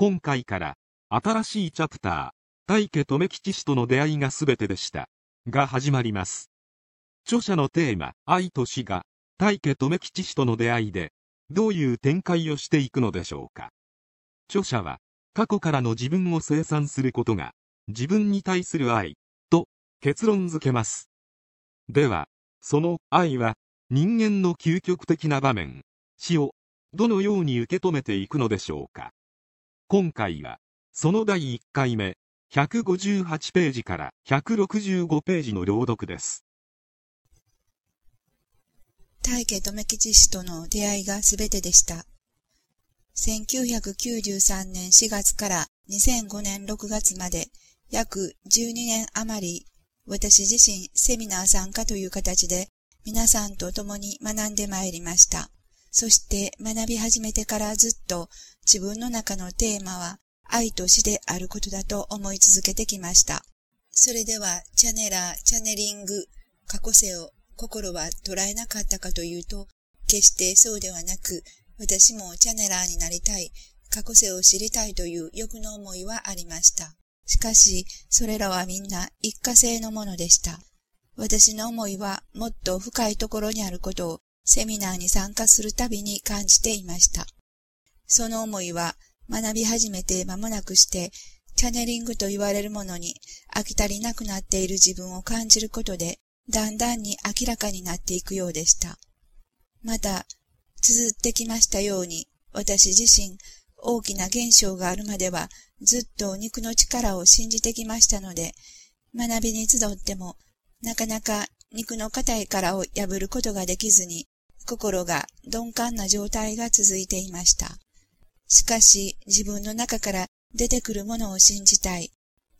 今回から新しいチャプター、大家留吉氏との出会いが全てでした。が始まります。著者のテーマ、愛と死が、大家留吉氏との出会いで、どういう展開をしていくのでしょうか。著者は、過去からの自分を清算することが、自分に対する愛、と結論付けます。では、その愛は、人間の究極的な場面、死を、どのように受け止めていくのでしょうか。今回は、その第1回目、158ページから165ページの朗読です。大家留吉氏との出会いが全てでした。1993年4月から2005年6月まで約12年余り私自身セミナー参加という形で皆さんと共に学んでまいりました。そして学び始めてからずっと自分の中のテーマは愛と死であることだと思い続けてきました。それではチャネラー、チャネリング、過去世を心は捉えなかったかというと、決してそうではなく、私もチャネラーになりたい、過去世を知りたいという欲の思いはありました。しかし、それらはみんな一過性のものでした。私の思いはもっと深いところにあることをセミナーに参加するたびに感じていました。その思いは学び始めて間もなくして、チャネリングと言われるものに飽き足りなくなっている自分を感じることで、だんだんに明らかになっていくようでした。また、綴ってきましたように、私自身、大きな現象があるまでは、ずっと肉の力を信じてきましたので、学びに集っても、なかなか肉の硬い殻を破ることができずに、心が鈍感な状態が続いていました。しかし、自分の中から出てくるものを信じたい。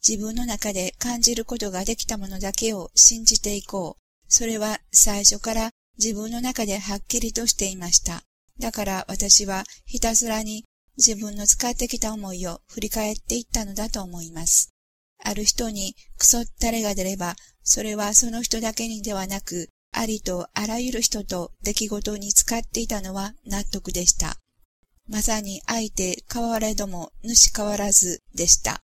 自分の中で感じることができたものだけを信じていこう。それは最初から自分の中ではっきりとしていました。だから私はひたすらに自分の使ってきた思いを振り返っていったのだと思います。ある人にクソったれが出れば、それはその人だけにではなく、ありとあらゆる人と出来事に使っていたのは納得でした。まさに相手変われども主変わらずでした。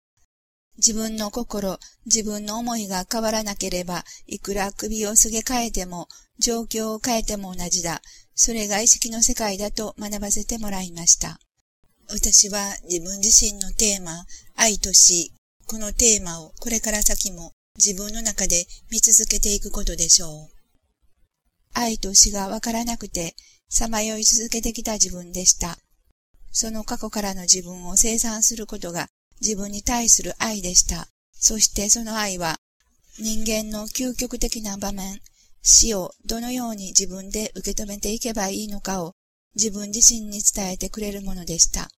自分の心、自分の思いが変わらなければ、いくら首をすげ替えても、状況を変えても同じだ。それが意識の世界だと学ばせてもらいました。私は自分自身のテーマ、愛と死、このテーマをこれから先も自分の中で見続けていくことでしょう。愛と死がわからなくて、さまよい続けてきた自分でした。その過去からの自分を生産することが自分に対する愛でした。そしてその愛は人間の究極的な場面、死をどのように自分で受け止めていけばいいのかを自分自身に伝えてくれるものでした。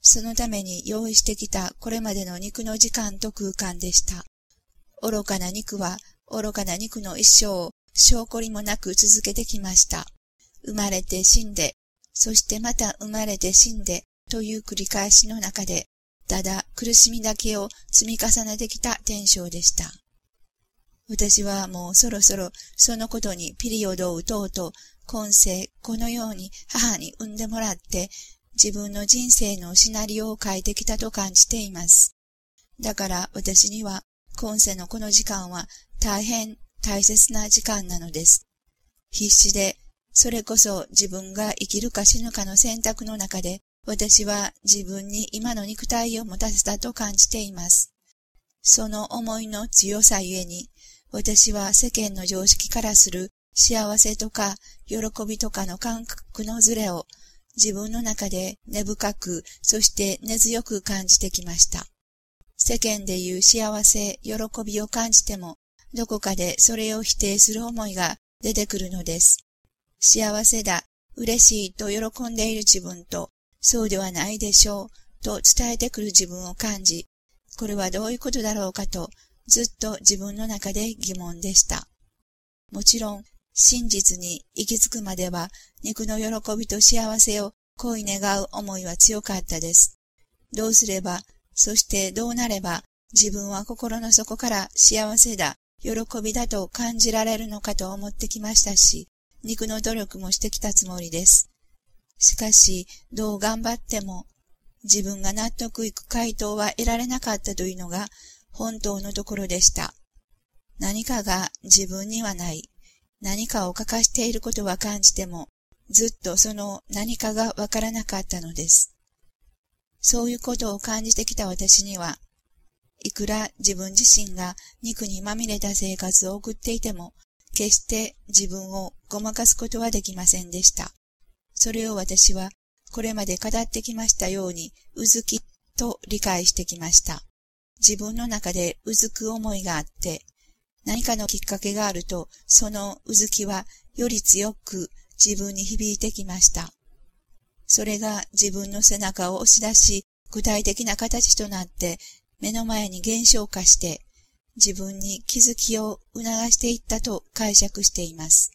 そのために用意してきたこれまでの肉の時間と空間でした。愚かな肉は愚かな肉の一生を証拠りもなく続けてきました。生まれて死んで、そしてまた生まれて死んでという繰り返しの中で、ただ苦しみだけを積み重ねてきた天性でした。私はもうそろそろそのことにピリオドを打とうと、今世このように母に産んでもらって自分の人生のシナリオを書いてきたと感じています。だから私には今世のこの時間は大変大切な時間なのです。必死で、それこそ自分が生きるか死ぬかの選択の中で、私は自分に今の肉体を持たせたと感じています。その思いの強さゆえに、私は世間の常識からする幸せとか喜びとかの感覚のズレを自分の中で根深く、そして根強く感じてきました。世間でいう幸せ、喜びを感じても、どこかでそれを否定する思いが出てくるのです。幸せだ、嬉しいと喜んでいる自分と、そうではないでしょう、と伝えてくる自分を感じ、これはどういうことだろうかと、ずっと自分の中で疑問でした。もちろん、真実に行き着くまでは、肉の喜びと幸せを恋願う思いは強かったです。どうすれば、そしてどうなれば、自分は心の底から幸せだ、喜びだと感じられるのかと思ってきましたし、肉の努力もしてきたつもりです。しかし、どう頑張っても、自分が納得いく回答は得られなかったというのが本当のところでした。何かが自分にはない。何かを欠かしていることは感じても、ずっとその何かがわからなかったのです。そういうことを感じてきた私には、いくら自分自身が肉にまみれた生活を送っていても、決して自分をごまかすことはできませんでした。それを私はこれまで語ってきましたように、うずきと理解してきました。自分の中でうずく思いがあって、何かのきっかけがあると、そのうずきはより強く自分に響いてきました。それが自分の背中を押し出し、具体的な形となって目の前に現象化して、自分に気づきを促していったと解釈しています。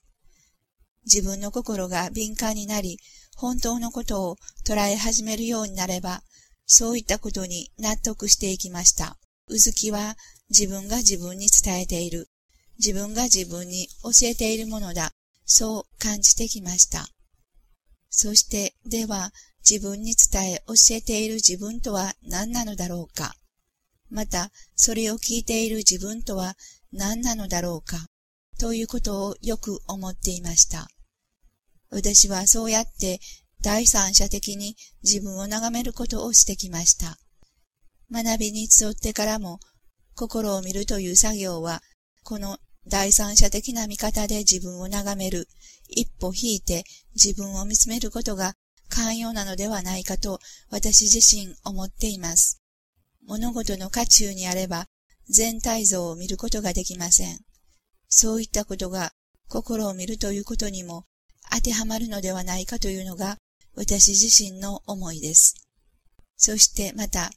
自分の心が敏感になり、本当のことを捉え始めるようになれば、そういったことに納得していきました。うずきは自分が自分に伝えている。自分が自分に教えているものだ。そう感じてきました。そして、では、自分に伝え教えている自分とは何なのだろうか。また、それを聞いている自分とは何なのだろうか。ということをよく思っていました。私はそうやって第三者的に自分を眺めることをしてきました。学びに集ってからも、心を見るという作業は、この第三者的な見方で自分を眺める、一歩引いて自分を見つめることが寛容なのではないかと私自身思っています。物事の渦中にあれば全体像を見ることができません。そういったことが心を見るということにも当てはまるのではないかというのが私自身の思いです。そしてまた、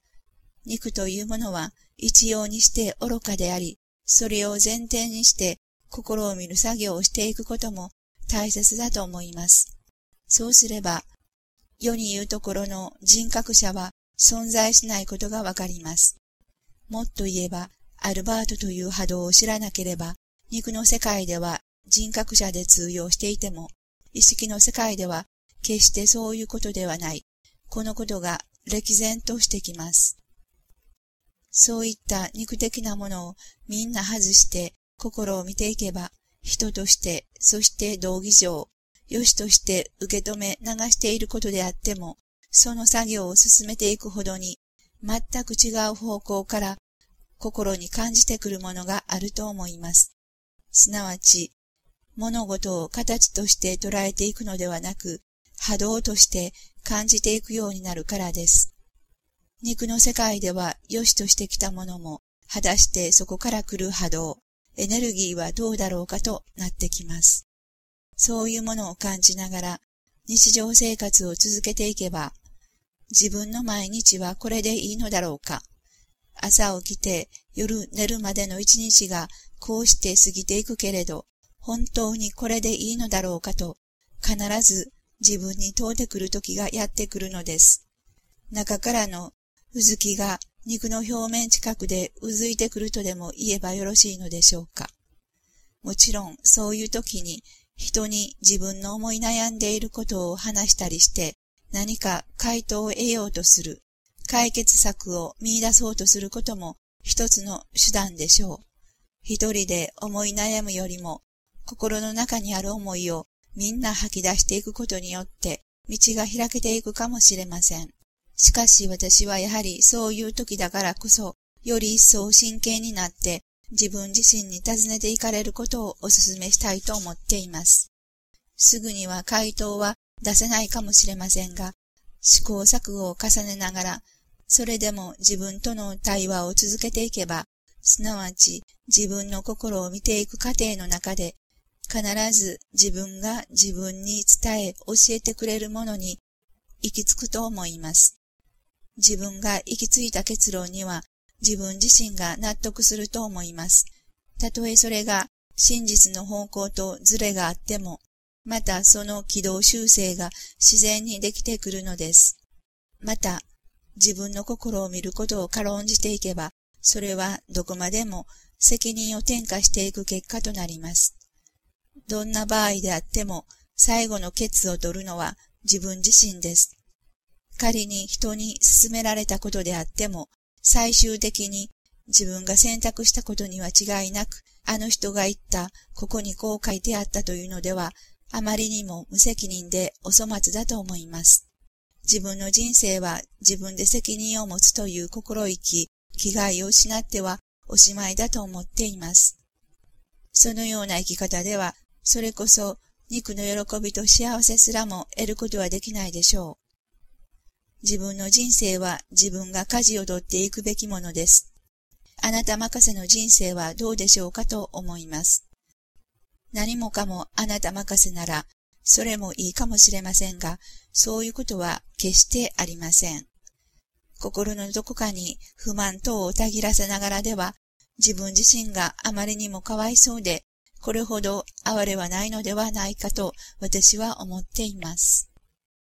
肉というものは一様にして愚かであり、それを前提にして心を見る作業をしていくことも大切だと思います。そうすれば、世に言うところの人格者は存在しないことがわかります。もっと言えば、アルバートという波動を知らなければ、肉の世界では人格者で通用していても、意識の世界では決してそういうことではない。このことが歴然としてきます。そういった肉的なものをみんな外して心を見ていけば、人として、そして道義上、良しとして受け止め流していることであっても、その作業を進めていくほどに、全く違う方向から心に感じてくるものがあると思います。すなわち、物事を形として捉えていくのではなく、波動として感じていくようになるからです。肉の世界では良しとしてきたものも、果たしてそこから来る波動、エネルギーはどうだろうかとなってきます。そういうものを感じながら、日常生活を続けていけば、自分の毎日はこれでいいのだろうか。朝起きて夜寝るまでの一日がこうして過ぎていくけれど、本当にこれでいいのだろうかと、必ず自分に問うてくる時がやってくるのです。中からのうずきが肉の表面近くでうずいてくるとでも言えばよろしいのでしょうか。もちろんそういう時に人に自分の思い悩んでいることを話したりして何か回答を得ようとする、解決策を見出そうとすることも一つの手段でしょう。一人で思い悩むよりも心の中にある思いをみんな吐き出していくことによって道が開けていくかもしれません。しかし私はやはりそういう時だからこそ、より一層真剣になって自分自身に尋ねていかれることをお勧めしたいと思っています。すぐには回答は出せないかもしれませんが、試行錯誤を重ねながら、それでも自分との対話を続けていけば、すなわち自分の心を見ていく過程の中で必ず自分が自分に伝え教えてくれるものに行き着くと思います。自分が行き着いた結論には自分自身が納得すると思います。たとえそれが真実の方向とズレがあっても、またその軌道修正が自然にできてくるのです。また、自分の心を見ることを軽んじていけば、それはどこまでも責任を転嫁していく結果となります。どんな場合であっても、最後の決を取るのは自分自身です。仮に人に勧められたことであっても、最終的に自分が選択したことには違いなく、あの人が言った、ここにこう書いてあったというのでは、あまりにも無責任でお粗末だと思います。自分の人生は自分で責任を持つという心意気、気概を失ってはおしまいだと思っています。そのような生き方では、それこそ肉の喜びと幸せすらも得ることはできないでしょう。自分の人生は自分が舵を取っていくべきものです。あなた任せの人生はどうでしょうかと思います。何もかもあなた任せなら、それもいいかもしれませんが、そういうことは決してありません。心のどこかに不満等をたぎらせながらでは、自分自身があまりにもかわいそうで、これほど哀れはないのではないかと私は思っています。